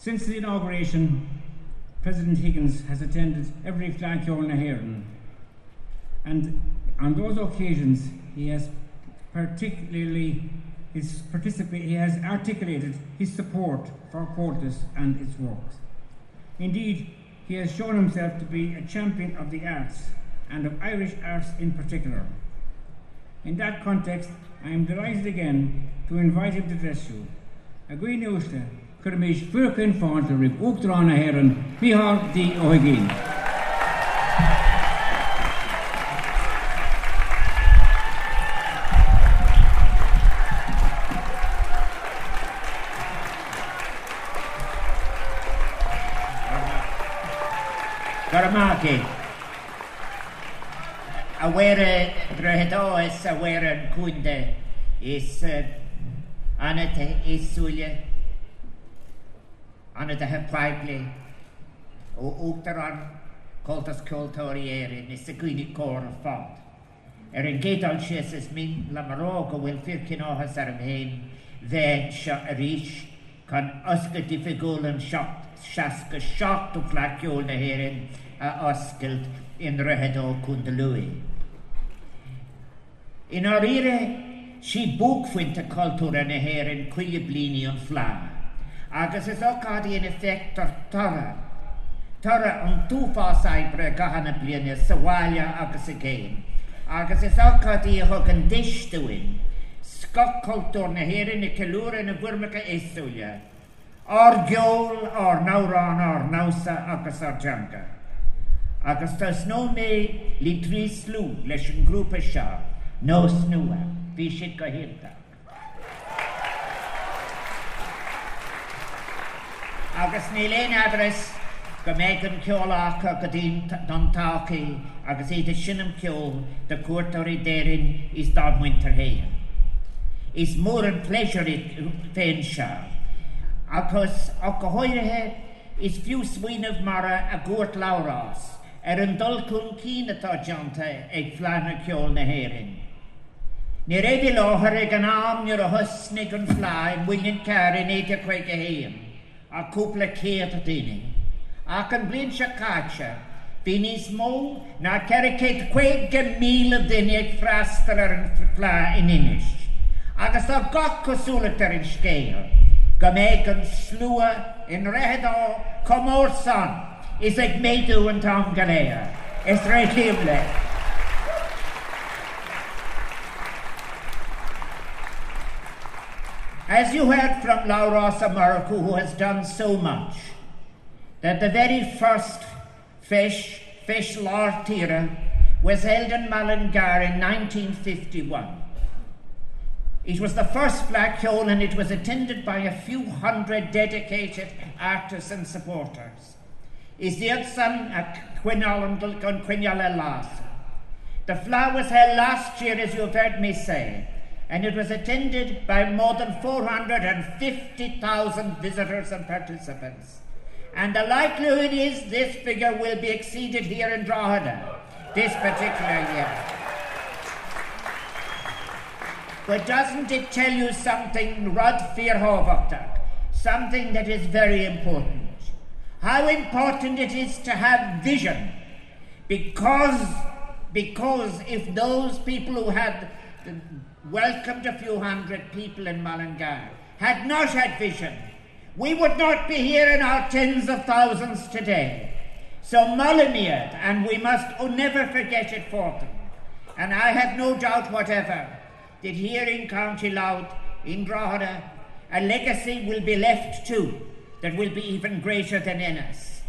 Since the inauguration, President Higgins has attended every flag in Heron, and on those occasions he has particularly his participa- he has articulated his support for Comhaltas and its works. Indeed, he has shown himself to be a champion of the arts and of Irish arts in particular. In that context, I am delighted again to invite him to address you. A gwine Kermis Furken van de Rip heren Mihal die Oegin. Karamaki. Awere is ouwe awere kunde is eh, anet is sulle Anna dy heb praigli. O wgtar ar coltas cwltor i eri, nes y gwyni cor o ffond. Er yn gedol si ys ys mynd lamarog o wilfyr cyn ohas ar ymhen, fe sio yr eich, con ysgyd diffigol yn siot, siasg y siot o flaciol na herin, a ysgyd yn rhaid o cwndalwy. Un o'r eire, si bwg fwynt y coltwr yn y herin cwyl y blini o'n fflam. agus is óádí in effektar tara. Tara an túfásáibre gahanana blianana saháile agus a géim. Agus is óádí a thug an deistúin, Scocultúr na héirn na ceúra na bhuimecha éúile. Ar geol ar nárán ar nása agus arjananga. Agus tá nó mé lí trí slú leis an grúpa seo, nó snúa, bhí si go hirta. Agus ni lein adres go meid yn ciol ac o gydyn don tawci agus eid y sin am ciol dy cwrt o'r i derin is dod mwynter heir. Is yn pleasure i fe'n sia. Agus o gyhoeddi is fiw swynaf mara a gwrt lawras er yn dulcwn cyn y todianta ag flan y ciol na herin. Ni reid i loher ag yn am hysnig yn ffla yn wylion car yn eid y heim a cwpla cead y dynig. Ac yn blin siya cacha, Fi'n is mw na cericet cweig y mil y dynig ffrastar ar yn ffla yn inish. Agus o goc o sŵlet ar yn sgeil. Gymeg yn slwa yn rehed o comorson is ag meidw yn tom galea. Is rhaid As you heard from Labhrás Ó Murchú, who has done so much, that the very first fish, fish Lord Tira, was held in Mullingar in 1951. It was the first Fleadh Cheoil and it was attended by a few hundred dedicated artists and supporters. Is the son at Quinalandal on Quinala last. The Fleadh was held last year, as you have heard me say, and it was attended by more than 450,000 visitors and participants. And the likelihood is this figure will be exceeded here in Drogheda this particular year. But doesn't it tell you something, Rod something that is very important? How important it is to have vision. Because, because if those people who had welcomed a few hundred people in Mullingar had not had vision, we would not be here in our tens of thousands today. So Mullingar, and we must oh, never forget it for them. And I have no doubt whatever that here in County Louth, in Drogheda, a legacy will be left too that will be even greater than in us.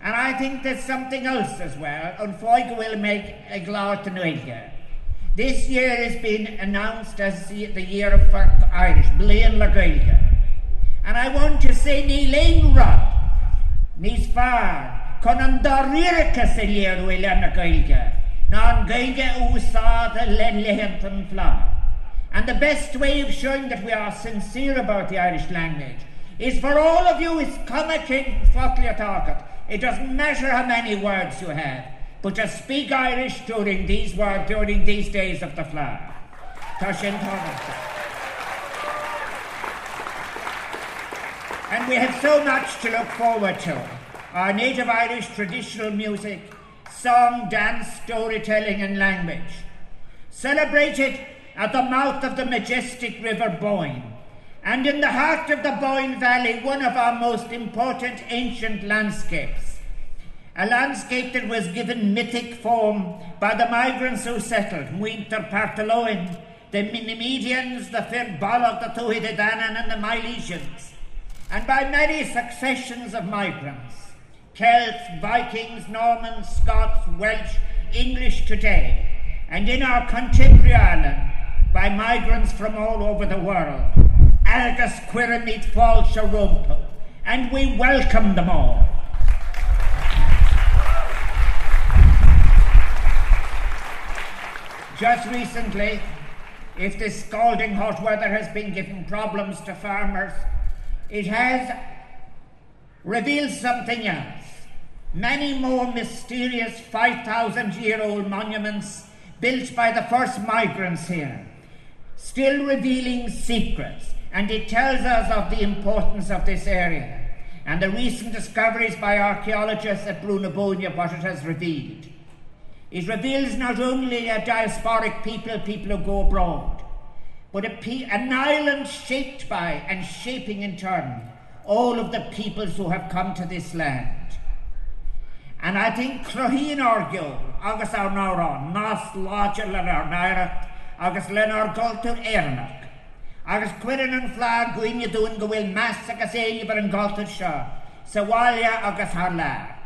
And I think there's something else as well. Unfoig will make a glad to Noelga. This year has been announced as the, the year of the Irish, Blaine Lagoilga. And I want to say ni lein rod, nis far, con am dorirka se lier wil an a gailga, na an gailga usad a len lehentan fla. And the best way of showing that we are sincere about the Irish language is for all of you is come a king. It doesn't matter how many words you have, but just speak Irish during these during these days of the Fleadh. And we have so much to look forward to. Our native Irish traditional music, song, dance, storytelling, and language. Celebrated at the mouth of the majestic River Boyne, and in the heart of the Boyne Valley, one of our most important ancient landscapes. A landscape that was given mythic form by the migrants who settled, Muinter Partaloin, the Nemedians, the Firbolg, the Tuatha and the Milesians, and by many successions of migrants. Celts, Vikings, Normans, Scots, Welsh, English today, and in our contemporary Ireland by migrants from all over the world. Agus Quiramit Fall Sharumpo, and we welcome them all. Just recently, if this scalding hot weather has been giving problems to farmers, it has revealed something else. Many more mysterious 5,000 year old monuments built by the first migrants here, still revealing secrets, and it tells us of the importance of this area and the recent discoveries by archaeologists at Brúna what it has revealed. It reveals not only a diasporic people, people who go abroad, but a pe- an island shaped by and shaping in turn all of the peoples who have come to this land. And I think Cloheen Orgio, agus ar nára, nás láte le ar naira, agus le ar galtur éarnach. Agus cuian an flá goine dún go bhfuil meas agus éine bar an galtur seo, sa agus le.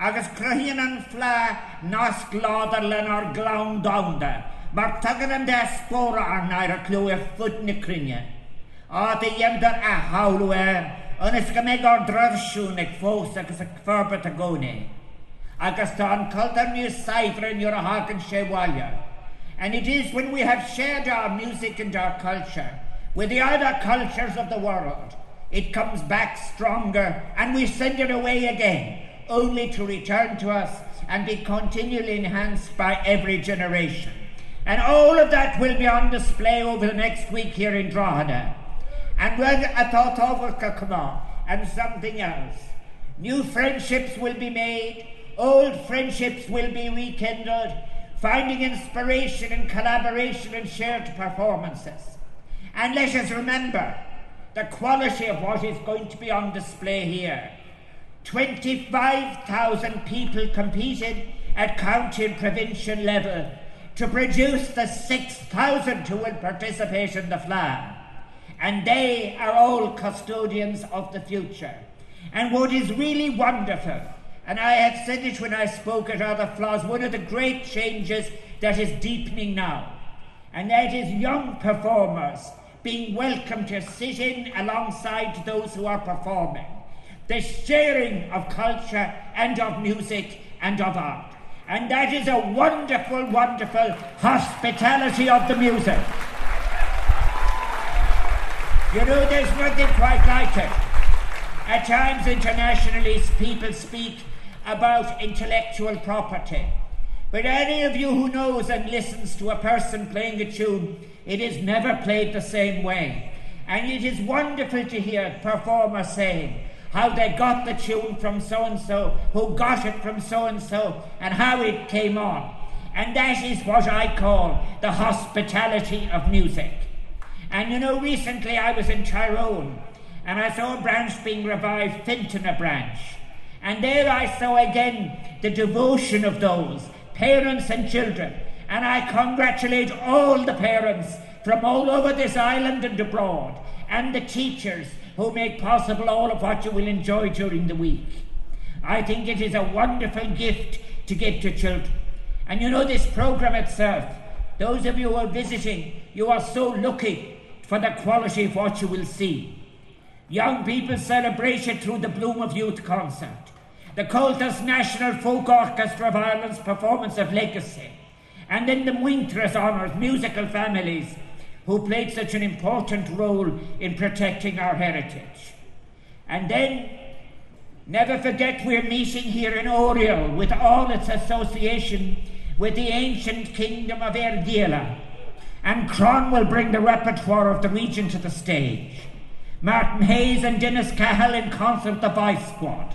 Agus cruhíon an flá nás gládar le ar glán damda, mar tugan an de spóra ar nair a clú ar fut na crinne. Á de dhéimdar a háú é, anis go méid ar drafsún ag fós agus a ferbe a gcóné. agus tá an cultar níos saifre ar a hagan séhhaile. And it is when we have shared our music and our culture with the other cultures of the world, it comes back stronger and we send it away again, only to return to us and be continually enhanced by every generation. And all of that will be on display over the next week here in Drogheda. And when I thought over Kakama and something else, new friendships will be made, Old friendships will be rekindled, finding inspiration and collaboration in shared performances. And let us remember the quality of what is going to be on display here. 25,000 people competed at county and provincial level to produce the 6,000 who will participate in the Fleadh. And they are all custodians of the future. And what is really wonderful and I had said it when I spoke at other Fleadhs, one of the great changes that is deepening now. And that is young performers being welcome to sit in alongside those who are performing. The sharing of culture and of music and of art. And that is a wonderful, wonderful hospitality of the music. You know, there's nothing quite like it. At times, internationally, people speak about intellectual property. But any of you who knows and listens to a person playing a tune, it is never played the same way. And it is wonderful to hear performers saying how they got the tune from so and so, who got it from so and so, and how it came on. And that is what I call the hospitality of music. And you know, recently I was in Tyrone and I saw a branch being revived, Fintona branch. And there I saw again the devotion of those, parents and children. And I congratulate all the parents from all over this island and abroad, and the teachers who make possible all of what you will enjoy during the week. I think it is a wonderful gift to give to children. And you know, this program itself, those of you who are visiting, you are so lucky for the quality of what you will see. Young people celebration through the Bloom of Youth concert the Comhaltas National Folk Orchestra of Ireland's performance of Legacy, and then the Muinteras honours musical families who played such an important role in protecting our heritage. And then, never forget we're meeting here in Oriel with all its association with the ancient kingdom of Airgialla. And Cron will bring the repertoire of the region to the stage. Martin Hayes and Dennis Cahill in concert the Vice Squad.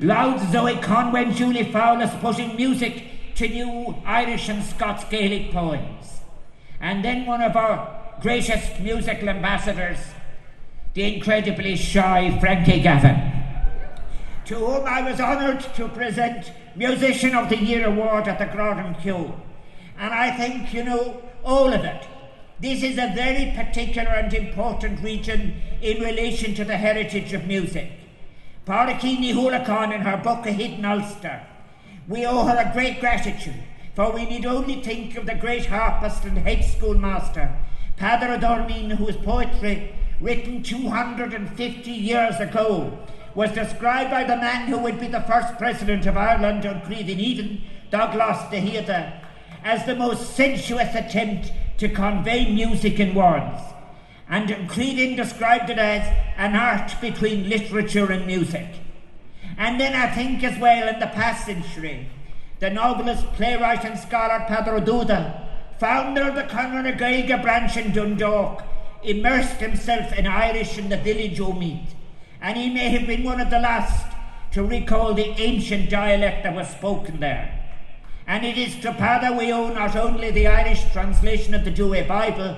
Loud Zoe Conway and Julie Fowlis putting music to new Irish and Scots Gaelic poems. And then one of our greatest musical ambassadors, the incredibly shy Frankie Gavin, to whom I was honoured to present Musician of the Year award at the Gradam Ceoil. And I think, you know, all of it. This is a very particular and important region in relation to the heritage of music. Pádraigín Ní Uallacháin in her book A Hidden Ulster. We owe her a great gratitude, for we need only think of the great harpist and head schoolmaster, Peadar Ó Doirnín, whose poetry, written 250 years ago, was described by the man who would be the first president of Ireland on Craoibhín Aoibhinn, Douglas de Heather, as the most sensuous attempt to convey music in words. And Craoibhín described it as an art between literature and music. And then I think as well in the past century, the novelist, playwright, and scholar Peadar Ó Dubhda, founder of the Conradh Gaeilge branch in Dundalk, immersed himself in Irish in the village Omeath and he may have been one of the last to recall the ancient dialect that was spoken there. And it is to Peadar we owe not only the Irish translation of the Douay Bible,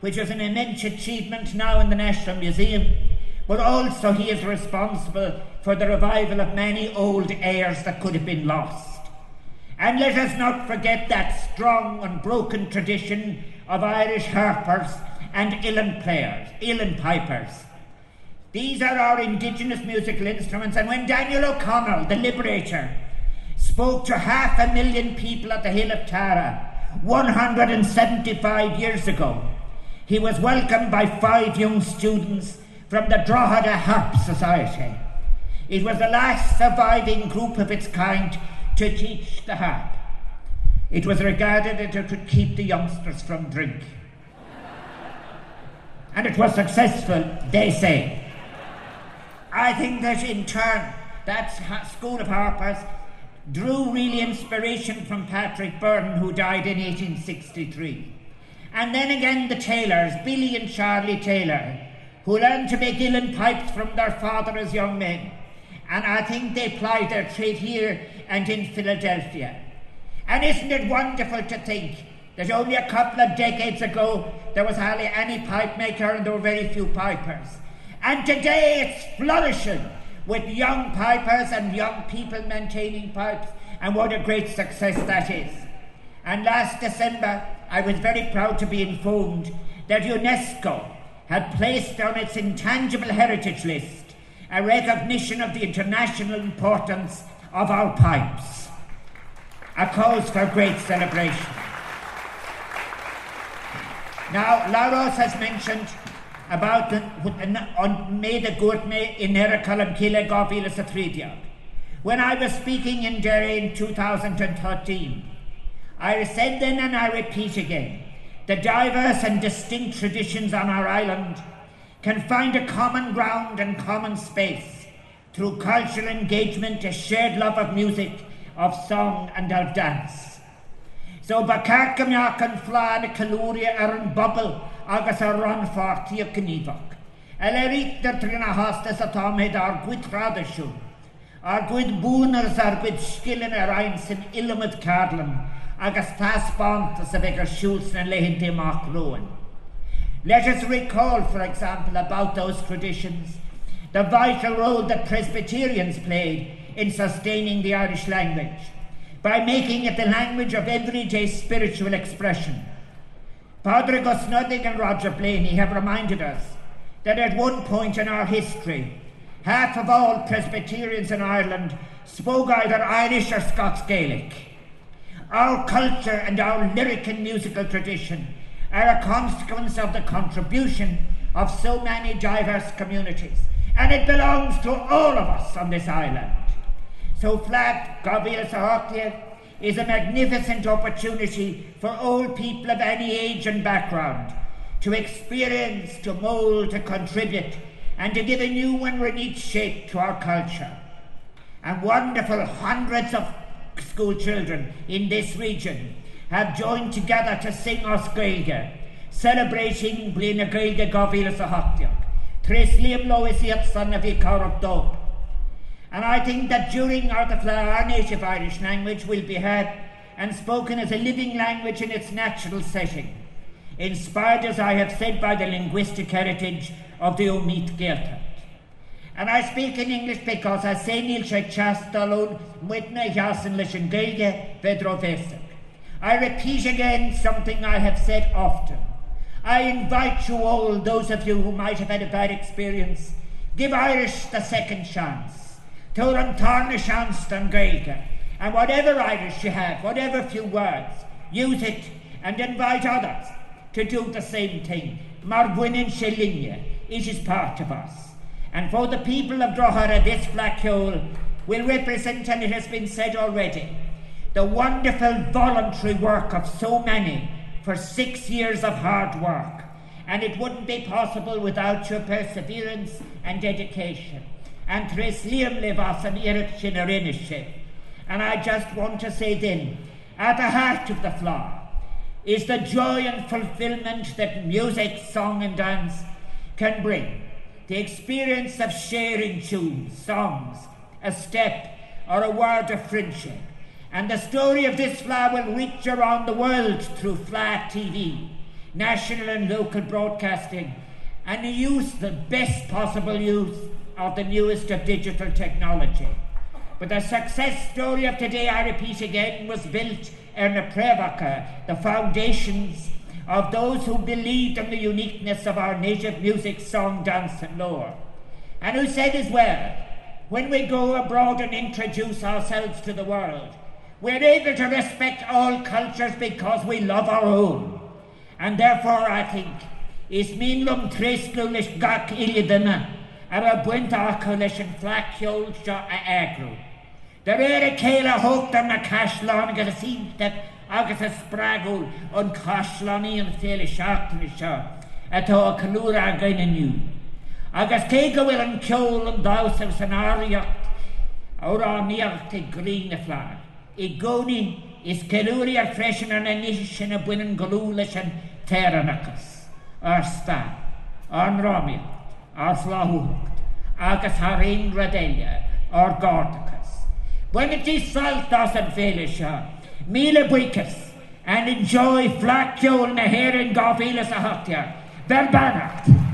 which is an immense achievement now in the National Museum, but also he is responsible for the revival of many old airs that could have been lost. And let us not forget that strong, unbroken tradition of Irish harpers and uilleann players, uilleann pipers, these are our indigenous musical instruments. And when Daniel O'Connell, the liberator, spoke to half a million people at the Hill of Tara 175 years ago, he was welcomed by five young students from the Drogheda Harp Society. It was the last surviving group of its kind to teach the harp. It was regarded that it could keep the youngsters from drink. and it was successful, they say. I think that in turn, that school of harpers drew really inspiration from Patrick Byrne, who died in 1863. And then again, the Taylors, Billy and Charlie Taylor, who learned to make uilleann pipes from their father as young men. And I think they plied their trade here and in Philadelphia. And isn't it wonderful to think that only a couple of decades ago there was hardly any pipe maker and there were very few pipers. And today it's flourishing with young pipers and young people maintaining pipes, and what a great success that is. And last December, I was very proud to be informed that UNESCO had placed on its intangible heritage list a recognition of the international importance of our pipes, a cause for great celebration. Now, Labhrás has mentioned about on good May in Erikalam Kile Govilas Atridia. When I was speaking in Derry in 2013, I said then and I repeat again the diverse and distinct traditions on our island can find a common ground and common space through cultural engagement, a shared love of music, of song, and of dance. So Bakarkam Yakan Flan Kaluria Aaron Bubble agus a ran fartíí a gníomhach. Eile rítar trina hastas atá méid ar gcuidráidirisiú. Ar gcuid búnars ar gcuid skillan ar ein san ilimid cardlan agus taspáanta sa bheith ar na lehinntaach roin. Let us recall, for example, about those traditions, the vital role that Presbyterians played in sustaining the Irish language by making it the language of everyday spiritual expression Pádraig Ó Snodaigh and Roger Blaney have reminded us that at one point in our history, half of all Presbyterians in Ireland spoke either Irish or Scots Gaelic. Our culture and our lyric and musical tradition are a consequence of the contribution of so many diverse communities, and it belongs to all of us on this island. So flat, Gabriel Sahaklia, is a magnificent opportunity for all people of any age and background to experience, to mould, to contribute, and to give a new and renewed shape to our culture. And wonderful hundreds of school children in this region have joined together to sing Os Gaeilge, celebrating Blina Gaeilge Gavilas a Son of Icarop And I think that during our, our native Irish language will be heard and spoken as a living language in its natural setting, inspired, as I have said, by the linguistic heritage of the Omeath Gaeltacht. And I speak in English because I say níl sé chastalún muitna jasan leis an gaige vedro I repeat again something I have said often. I invite you all, those of you who might have had a bad experience, give Irish the second chance. Turan tarna chance than Gaeilge. And whatever Irish you have, whatever few words, use it and invite others to do the same thing. Margwinin Shelinya, it is part of us. And for the people of Drogheda, this Fleadh Cheoil will represent, and it has been said already, the wonderful voluntary work of so many for six years of hard work. And it wouldn't be possible without your perseverance and dedication. And Liam Levas and Eric And I just want to say then, at the heart of the Fleadh is the joy and fulfillment that music, song, and dance can bring. The experience of sharing tunes, songs, a step, or a word of friendship and the story of this Fleadh will reach around the world through Fleadh TV, national and local broadcasting, and use the best possible use of the newest of digital technology. But the success story of today, I repeat again, was built in the Prevaka, the foundations of those who believed in the uniqueness of our native music, song, dance, and lore. And who said as well, when we go abroad and introduce ourselves to the world, we're able to respect all cultures because we love our own. And therefore, I think, is minlum trislu leis gach ilidana ar a buint acu leis an flaciol seo a agru. De réir a céile hótar na caiisláán agus a sínta agus a sppraúil an caiisláí an féle seachtainna seo atá a canúra a gaine nniu. Agus cé go bhfuil an ceol an dásamh san áíocht órá níocht i gríne fláir. I gcóí is ceúí ar freisin an níos sin a buinean goú leis an teannachas, ar sta, an rámiil, as láúcht, agus th réon radéile ar gátachas. Buine tí saltas an féle seo, and enjoy flaceol na héir an gáhíle a bannacht.